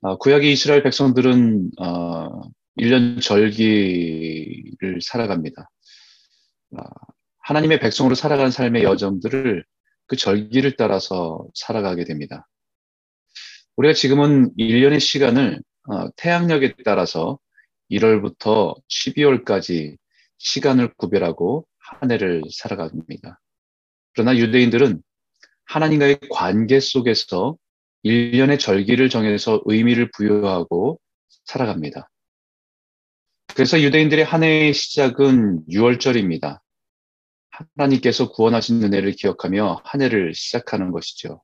어, 구약의 이스라엘 백성들은 어, 1년 절기를 살아갑니다. 어, 하나님의 백성으로 살아가는 삶의 여정들을 그 절기를 따라서 살아가게 됩니다. 우리가 지금은 1년의 시간을 어, 태양력에 따라서 1월부터 12월까지 시간을 구별하고 한 해를 살아갑니다. 그러나 유대인들은 하나님과의 관계 속에서 1년의 절기를 정해서 의미를 부여하고 살아갑니다. 그래서 유대인들의 한 해의 시작은 6월절입니다. 하나님께서 구원하신 은혜를 기억하며 한 해를 시작하는 것이죠.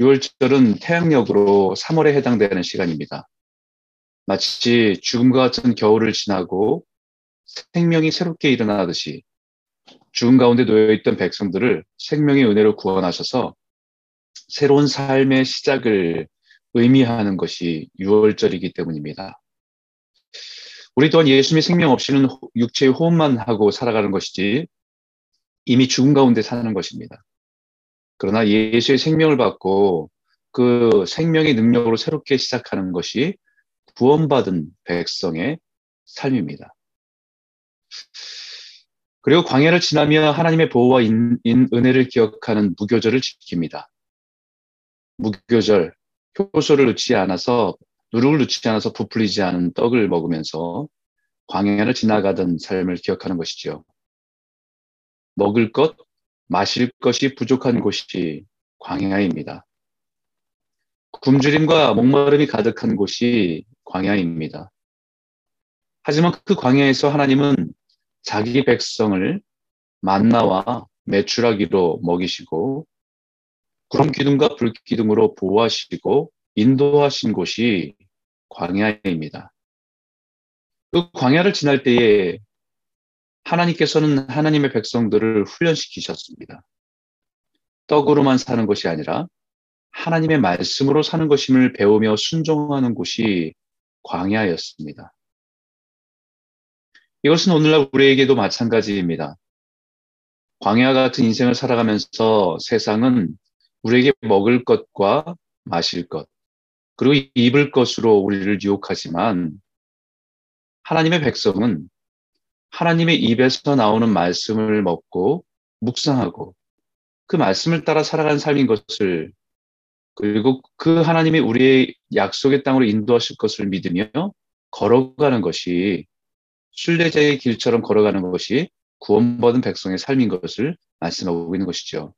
6월절은 태양력으로 3월에 해당되는 시간입니다. 마치 죽음과 같은 겨울을 지나고 생명이 새롭게 일어나듯이 죽음 가운데 놓여있던 백성들을 생명의 은혜로 구원하셔서 새로운 삶의 시작을 의미하는 것이 6월절이기 때문입니다. 우리 또한 예수님의 생명 없이는 육체의 호흡만 하고 살아가는 것이지 이미 죽음 가운데 사는 것입니다. 그러나 예수의 생명을 받고 그 생명의 능력으로 새롭게 시작하는 것이 구원받은 백성의 삶입니다. 그리고 광야를 지나며 하나님의 보호와 인, 인, 은혜를 기억하는 무교절을 지킵니다. 무교절, 효소를 넣지 않아서, 누룩을 넣지 않아서 부풀리지 않은 떡을 먹으면서 광야를 지나가던 삶을 기억하는 것이죠. 먹을 것, 마실 것이 부족한 곳이 광야입니다. 굶주림과 목마름이 가득한 곳이 광야입니다. 하지만 그 광야에서 하나님은 자기 백성을 만나와 매출하기로 먹이시고 구름 기둥과 불 기둥으로 보호하시고 인도하신 곳이 광야입니다. 그 광야를 지날 때에 하나님께서는 하나님의 백성들을 훈련시키셨습니다. 떡으로만 사는 것이 아니라 하나님의 말씀으로 사는 것임을 배우며 순종하는 곳이 광야였습니다. 이것은 오늘날 우리에게도 마찬가지입니다. 광야 같은 인생을 살아가면서 세상은 우리에게 먹을 것과 마실 것, 그리고 입을 것으로 우리를 유혹하지만 하나님의 백성은 하나님의 입에서 나오는 말씀을 먹고 묵상하고 그 말씀을 따라 살아가는 삶인 것을 그리고 그 하나님이 우리의 약속의 땅으로 인도하실 것을 믿으며 걸어가는 것이 순례자의 길처럼 걸어가는 것이 구원받은 백성의 삶인 것을 말씀하고 있는 것이죠.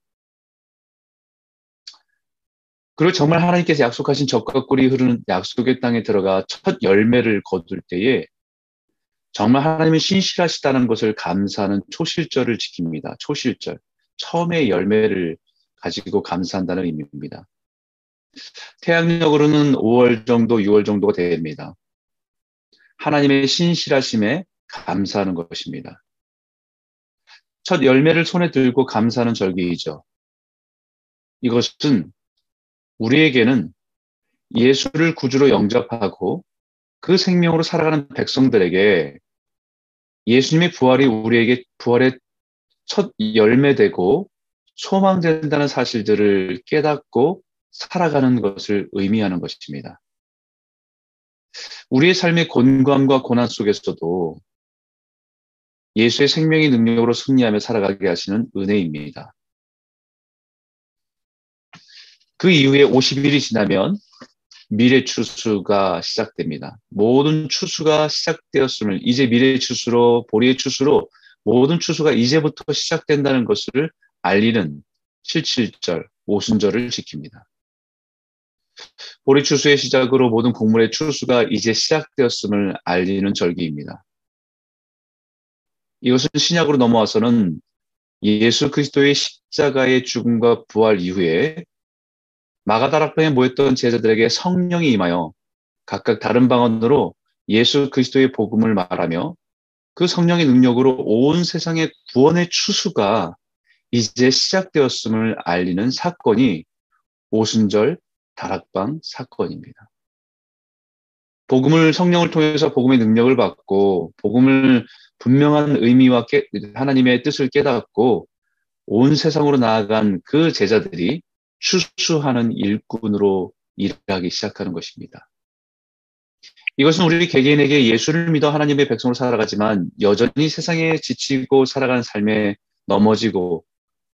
그리고 정말 하나님께서 약속하신 적과 꿀이 흐르는 약속의 땅에 들어가 첫 열매를 거둘 때에 정말 하나님이 신실하시다는 것을 감사하는 초실절을 지킵니다. 초실절. 처음의 열매를 가지고 감사한다는 의미입니다. 태양력으로는 5월 정도, 6월 정도가 됩니다. 하나님의 신실하심에 감사하는 것입니다. 첫 열매를 손에 들고 감사하는 절기이죠. 이것은 우리에게는 예수를 구주로 영접하고 그 생명으로 살아가는 백성들에게 예수님의 부활이 우리에게 부활의 첫 열매되고 소망된다는 사실들을 깨닫고 살아가는 것을 의미하는 것입니다. 우리의 삶의 곤감과 고난 속에서도 예수의 생명의 능력으로 승리하며 살아가게 하시는 은혜입니다. 그 이후에 50일이 지나면 미래 추수가 시작됩니다. 모든 추수가 시작되었음을 이제 미래 추수로 보리의 추수로 모든 추수가 이제부터 시작된다는 것을 알리는 77절 오순절을 지킵니다. 보리 추수의 시작으로 모든 곡물의 추수가 이제 시작되었음을 알리는 절기입니다. 이것은 신약으로 넘어와서는 예수 그리스도의 십자가의 죽음과 부활 이후에 마가다락방에 모였던 제자들에게 성령이 임하여 각각 다른 방언으로 예수 그리스도의 복음을 말하며 그 성령의 능력으로 온 세상의 구원의 추수가 이제 시작되었음을 알리는 사건이 오순절 다락방 사건입니다. 복음을 성령을 통해서 복음의 능력을 받고 복음을 분명한 의미와 깨, 하나님의 뜻을 깨닫고 온 세상으로 나아간 그 제자들이 추수하는 일꾼으로 일하기 시작하는 것입니다. 이것은 우리 개개인에게 예수를 믿어 하나님의 백성으로 살아가지만 여전히 세상에 지치고 살아가는 삶에 넘어지고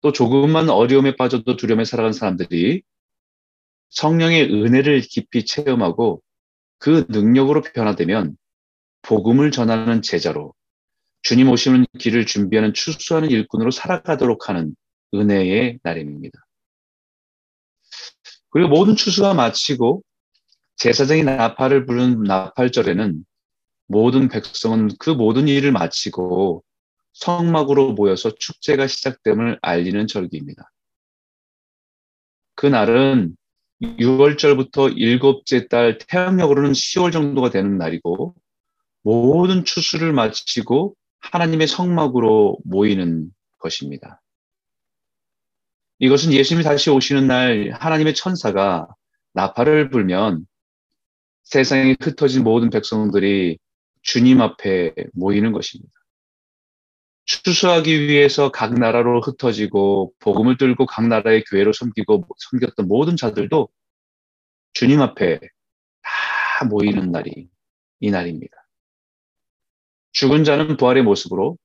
또 조금만 어려움에 빠져도 두려움에 살아가는 사람들이 성령의 은혜를 깊이 체험하고 그 능력으로 변화되면 복음을 전하는 제자로 주님 오시는 길을 준비하는 추수하는 일꾼으로 살아가도록 하는 은혜의 날입니다. 그리고 모든 추수가 마치고 제사장이 나팔을 부른 나팔절에는 모든 백성은 그 모든 일을 마치고 성막으로 모여서 축제가 시작됨을 알리는 절기입니다. 그날은 6월절부터 일곱째 달 태양력으로는 10월 정도가 되는 날이고 모든 추수를 마치고 하나님의 성막으로 모이는 것입니다. 이것은 예수님이 다시 오시는 날 하나님의 천사가 나팔을 불면 세상에 흩어진 모든 백성들이 주님 앞에 모이는 것입니다. 추수하기 위해서 각 나라로 흩어지고 복음을 들고 각 나라의 교회로 섬기고 섬겼던 모든 자들도 주님 앞에 다 모이는 날이 이 날입니다. 죽은 자는 부활의 모습으로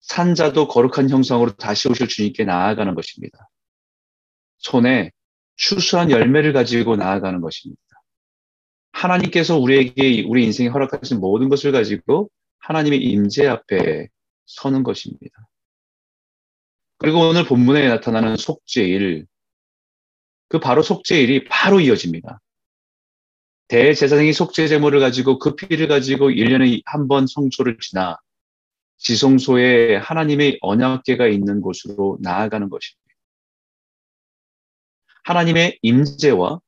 산 자도 거룩한 형상으로 다시 오실 주님께 나아가는 것입니다. 손에 추수한 열매를 가지고 나아가는 것입니다. 하나님께서 우리에게 우리 인생에 허락하신 모든 것을 가지고 하나님의 임재 앞에 서는 것입니다. 그리고 오늘 본문에 나타나는 속죄일, 그 바로 속죄일이 바로 이어집니다. 대제사장이 속죄 제물을 가지고 그 피를 가지고 1년에 한 번 성소를 지나 지성소에 하나님의 언약계가 있는 곳으로 나아가는 것입니다. 하나님의 임재와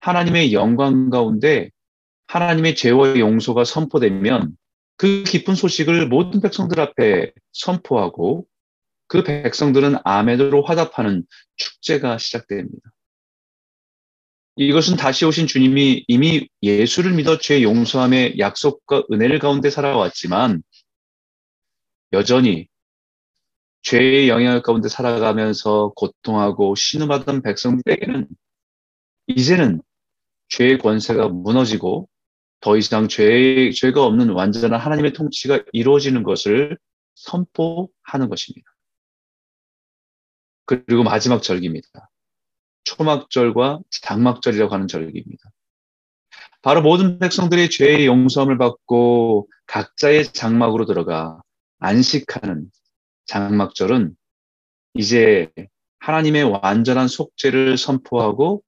하나님의 영광 가운데 하나님의 죄와 용서가 선포되면 그 기쁜 소식을 모든 백성들 앞에 선포하고 그 백성들은 아멘으로 화답하는 축제가 시작됩니다. 이것은 다시 오신 주님이 이미 예수를 믿어 죄 용서함의 약속과 은혜를 가운데 살아왔지만 여전히 죄의 영향 가운데 살아가면서 고통하고 신음하던 백성들에게는 이제는 죄의 권세가 무너지고 더 이상 죄, 죄가 없는 완전한 하나님의 통치가 이루어지는 것을 선포하는 것입니다. 그리고 마지막 절기입니다. 초막절과 장막절이라고 하는 절기입니다. 바로 모든 백성들이 죄의 용서함을 받고 각자의 장막으로 들어가 안식하는 장막절은 이제 하나님의 완전한 속죄를 선포하고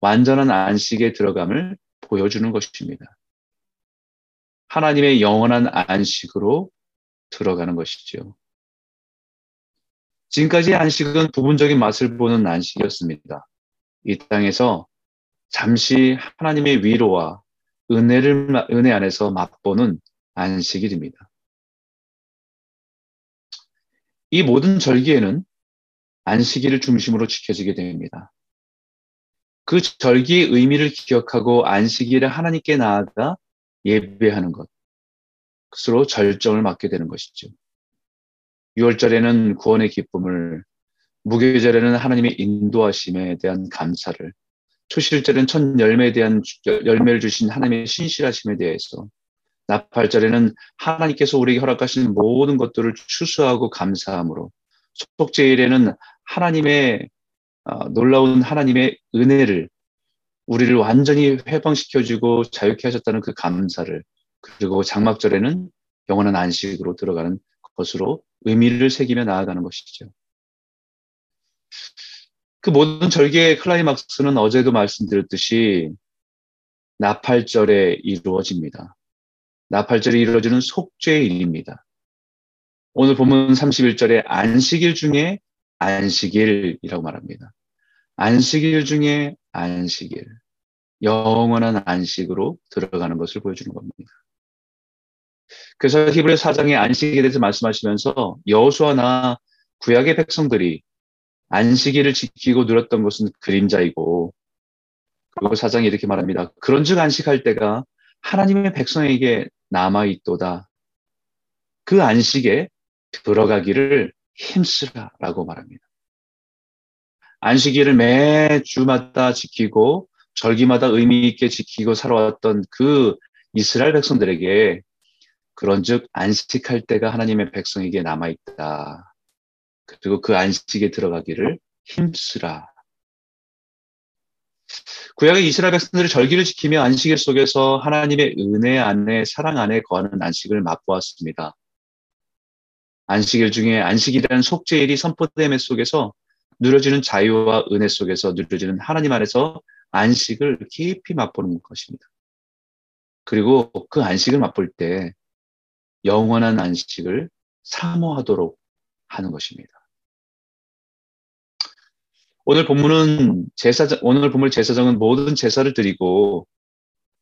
완전한 안식에 들어감을 보여주는 것입니다. 하나님의 영원한 안식으로 들어가는 것이죠. 지금까지 안식은 부분적인 맛을 보는 안식이었습니다. 이 땅에서 잠시 하나님의 위로와 은혜를, 은혜 안에서 맛보는 안식일입니다. 이 모든 절기에는 안식일을 중심으로 지켜지게 됩니다. 그 절기의 의미를 기억하고 안식일에 하나님께 나아가 예배하는 것. 그것으로 절정을 맞게 되는 것이죠. 6월절에는 구원의 기쁨을, 무교절에는 하나님의 인도하심에 대한 감사를, 초실절에는 첫 열매에 대한 열매를 주신 하나님의 신실하심에 대해서, 나팔절에는 하나님께서 우리에게 허락하신 모든 것들을 추수하고 감사함으로, 속죄일에는 하나님의 어, 놀라운 하나님의 은혜를 우리를 완전히 해방시켜주고 자유케 하셨다는 그 감사를 그리고 장막절에는 영원한 안식으로 들어가는 것으로 의미를 새기며 나아가는 것이죠. 그 모든 절개의 클라이막스는 어제도 말씀드렸듯이 나팔절에 이루어집니다. 나팔절이 이루어지는 속죄의 일입니다. 오늘 보면 31절에 안식일 중에 안식일이라고 말합니다. 안식일 중에 안식일, 영원한 안식으로 들어가는 것을 보여주는 겁니다. 그래서 히브리 사장의 안식에 대해서 말씀하시면서 여호수아나 구약의 백성들이 안식일을 지키고 누렸던 것은 그림자이고 그리고 사장이 이렇게 말합니다. 그런즉 안식할 때가 하나님의 백성에게 남아 있도다. 그 안식에 들어가기를 힘쓰라라고 말합니다. 안식일을 매 주마다 지키고 절기마다 의미 있게 지키고 살아왔던 그 이스라엘 백성들에게 그런즉 안식할 때가 하나님의 백성에게 남아 있다. 그리고 그 안식에 들어가기를 힘쓰라. 구약의 이스라엘 백성들이 절기를 지키며 안식일 속에서 하나님의 은혜 안에 사랑 안에 거하는 안식을 맛보았습니다. 안식일 중에 안식이라는 속죄일이 선포됨의 속에서 누려지는 자유와 은혜 속에서 누려지는 하나님 안에서 안식을 깊이 맛보는 것입니다. 그리고 그 안식을 맛볼 때 영원한 안식을 사모하도록 하는 것입니다. 오늘 본문은 제사장, 오늘 본문 제사장은 모든 제사를 드리고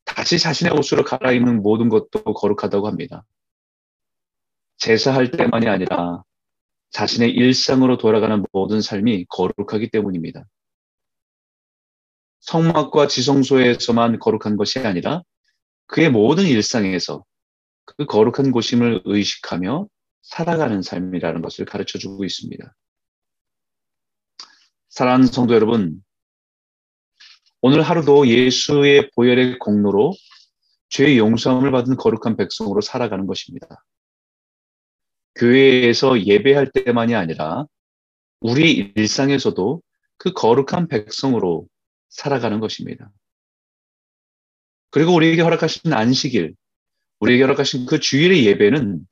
다시 자신의 옷으로 갈아입는 모든 것도 거룩하다고 합니다. 제사할 때만이 아니라 자신의 일상으로 돌아가는 모든 삶이 거룩하기 때문입니다. 성막과 지성소에서만 거룩한 것이 아니라 그의 모든 일상에서 그 거룩한 곳임을 의식하며 살아가는 삶이라는 것을 가르쳐 주고 있습니다. 사랑하는 성도 여러분, 오늘 하루도 예수의 보혈의 공로로 죄의 용서함을 받은 거룩한 백성으로 살아가는 것입니다. 교회에서 예배할 때만이 아니라 우리 일상에서도 그 거룩한 백성으로 살아가는 것입니다. 그리고 우리에게 허락하신 안식일, 우리에게 허락하신 그 주일의 예배는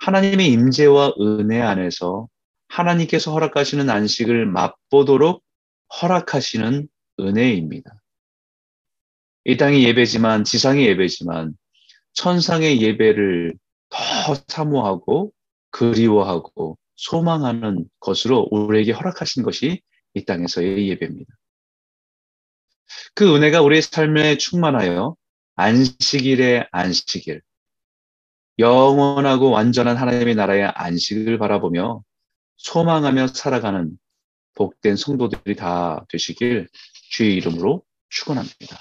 하나님의 임재와 은혜 안에서 하나님께서 허락하시는 안식을 맛보도록 허락하시는 은혜입니다. 이 땅의 예배지만 지상의 예배지만 천상의 예배를 더 사모하고 그리워하고 소망하는 것으로 우리에게 허락하신 것이 이 땅에서의 예배입니다. 그 은혜가 우리의 삶에 충만하여 안식일의 안식일, 영원하고 완전한 하나님의 나라의 안식을 바라보며 소망하며 살아가는 복된 성도들이 다 되시길 주의 이름으로 축원합니다.